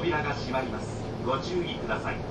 扉が閉まります。ご注意ください。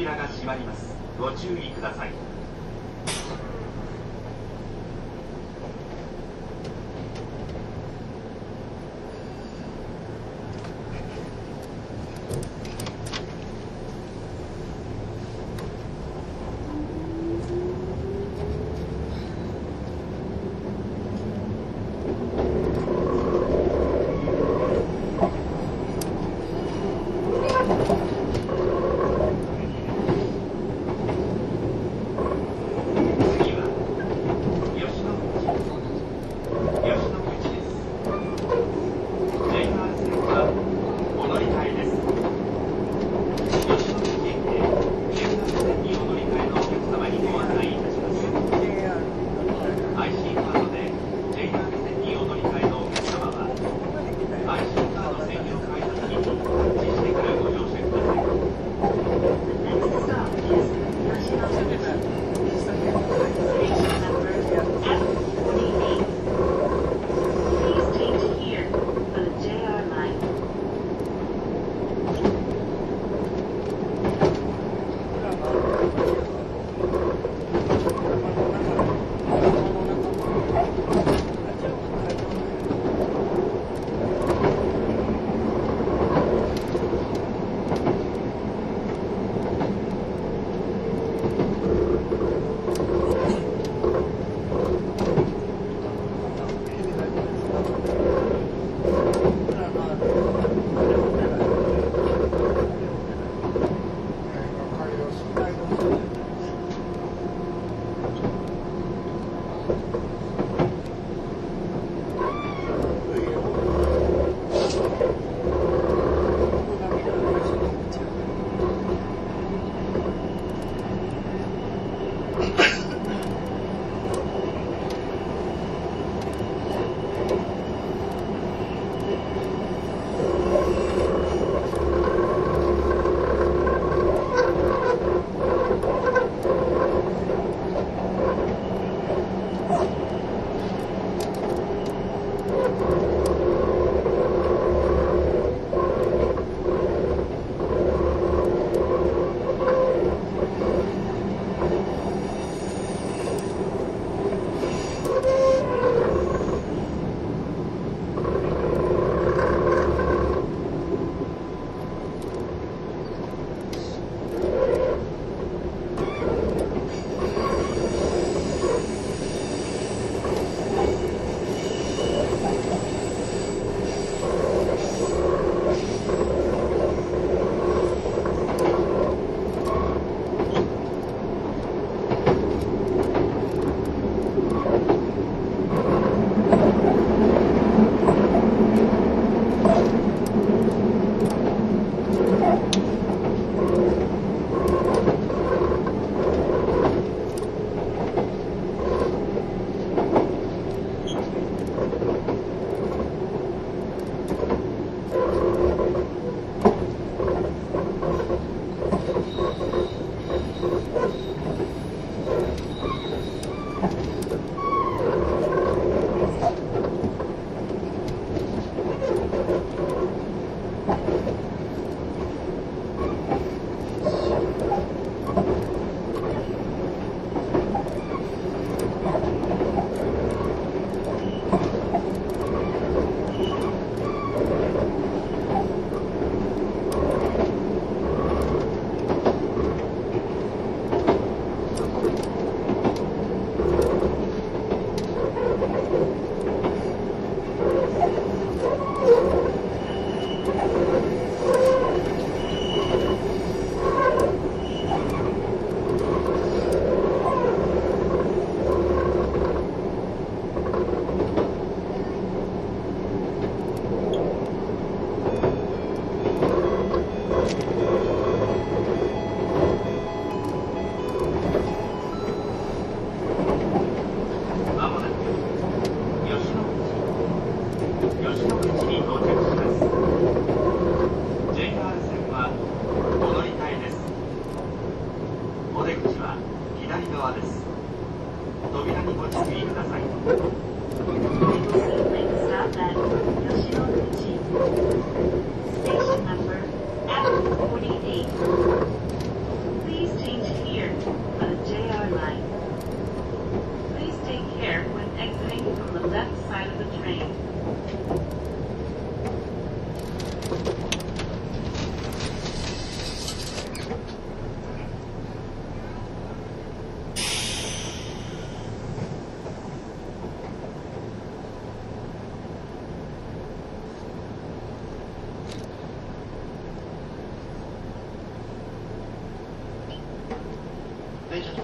扉が閉まります。ご注意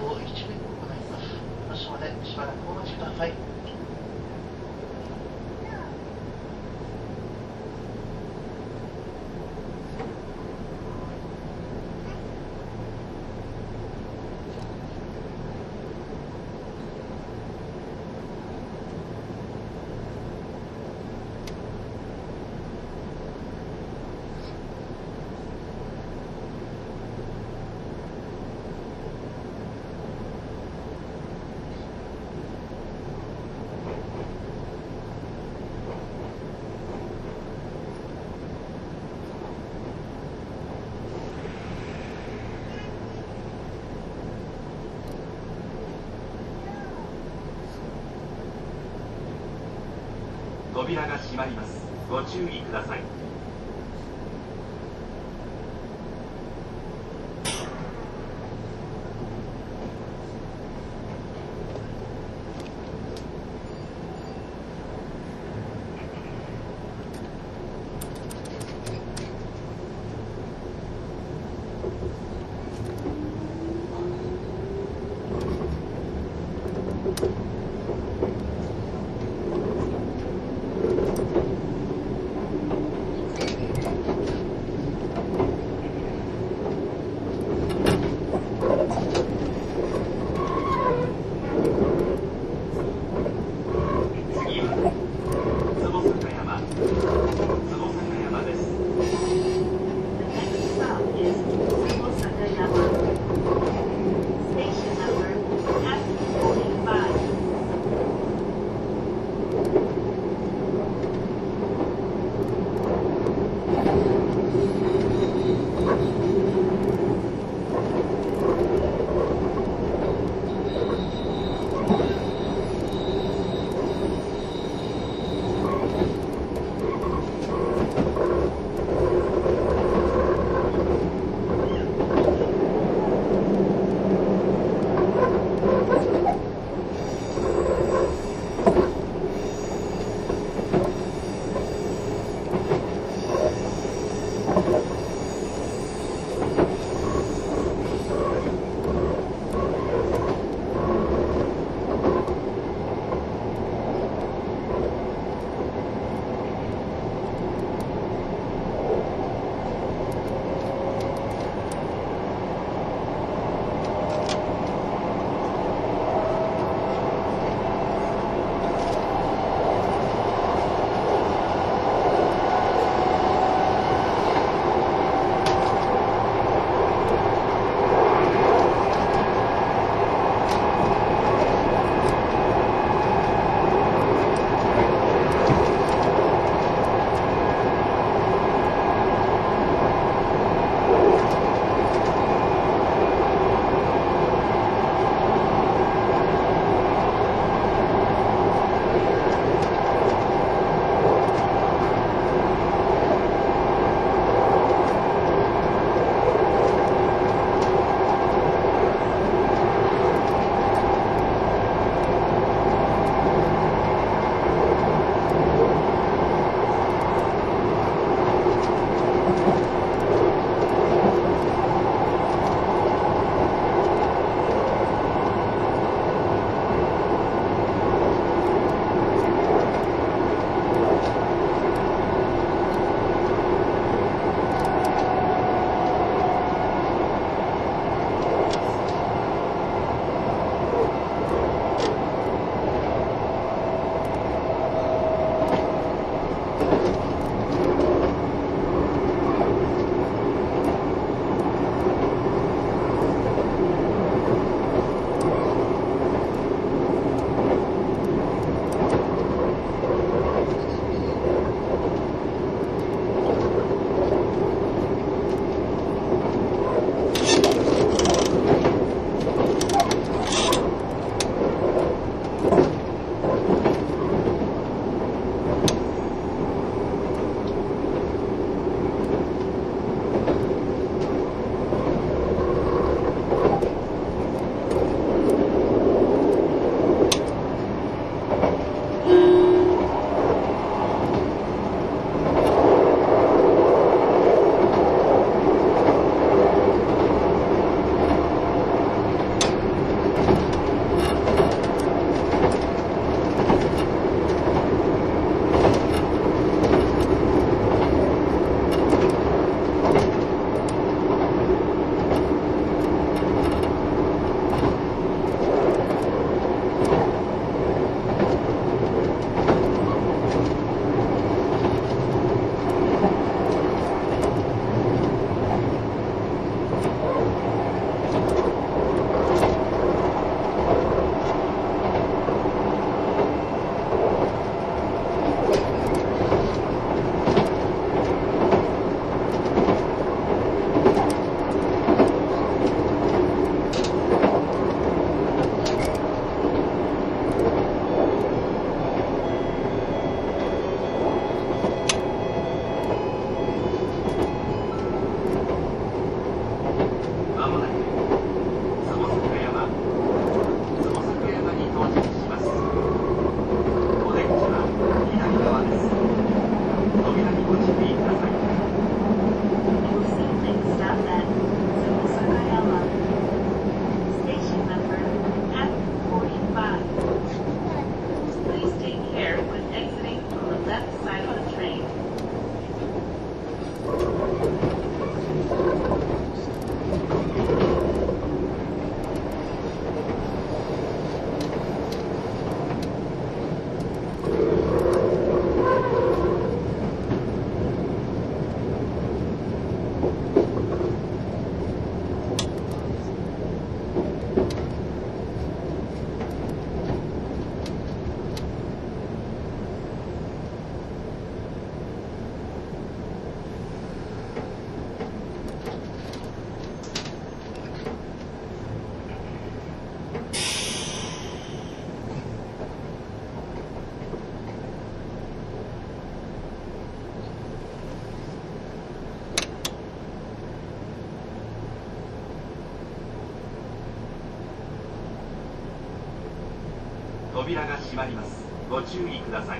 を一部行います。発車までしばらくお待ちください。扉が閉まりますご注意ください。ご注意ください。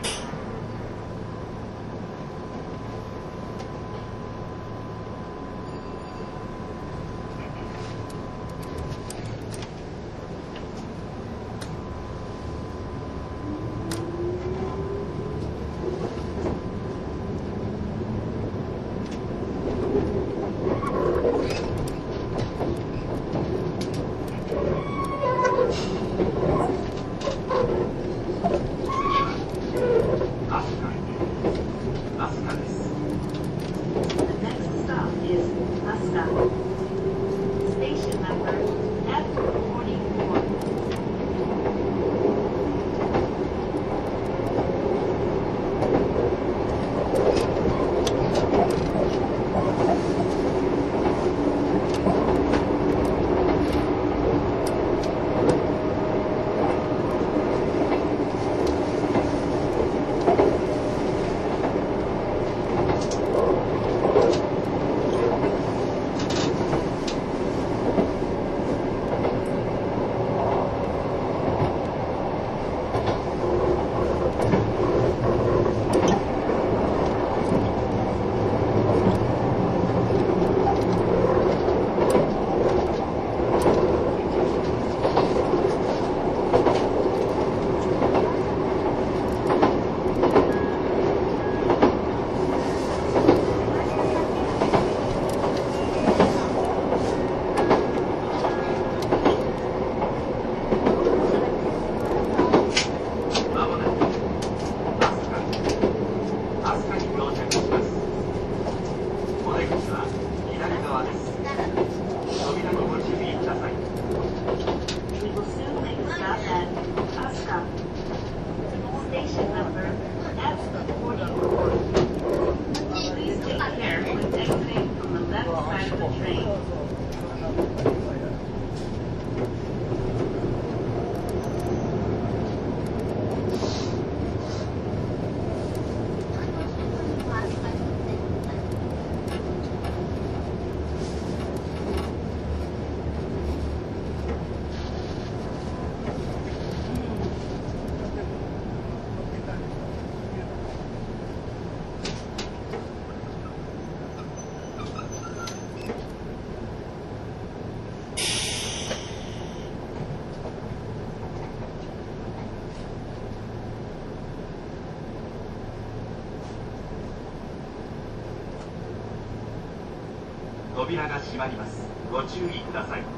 扉が閉まります。ご注意ください。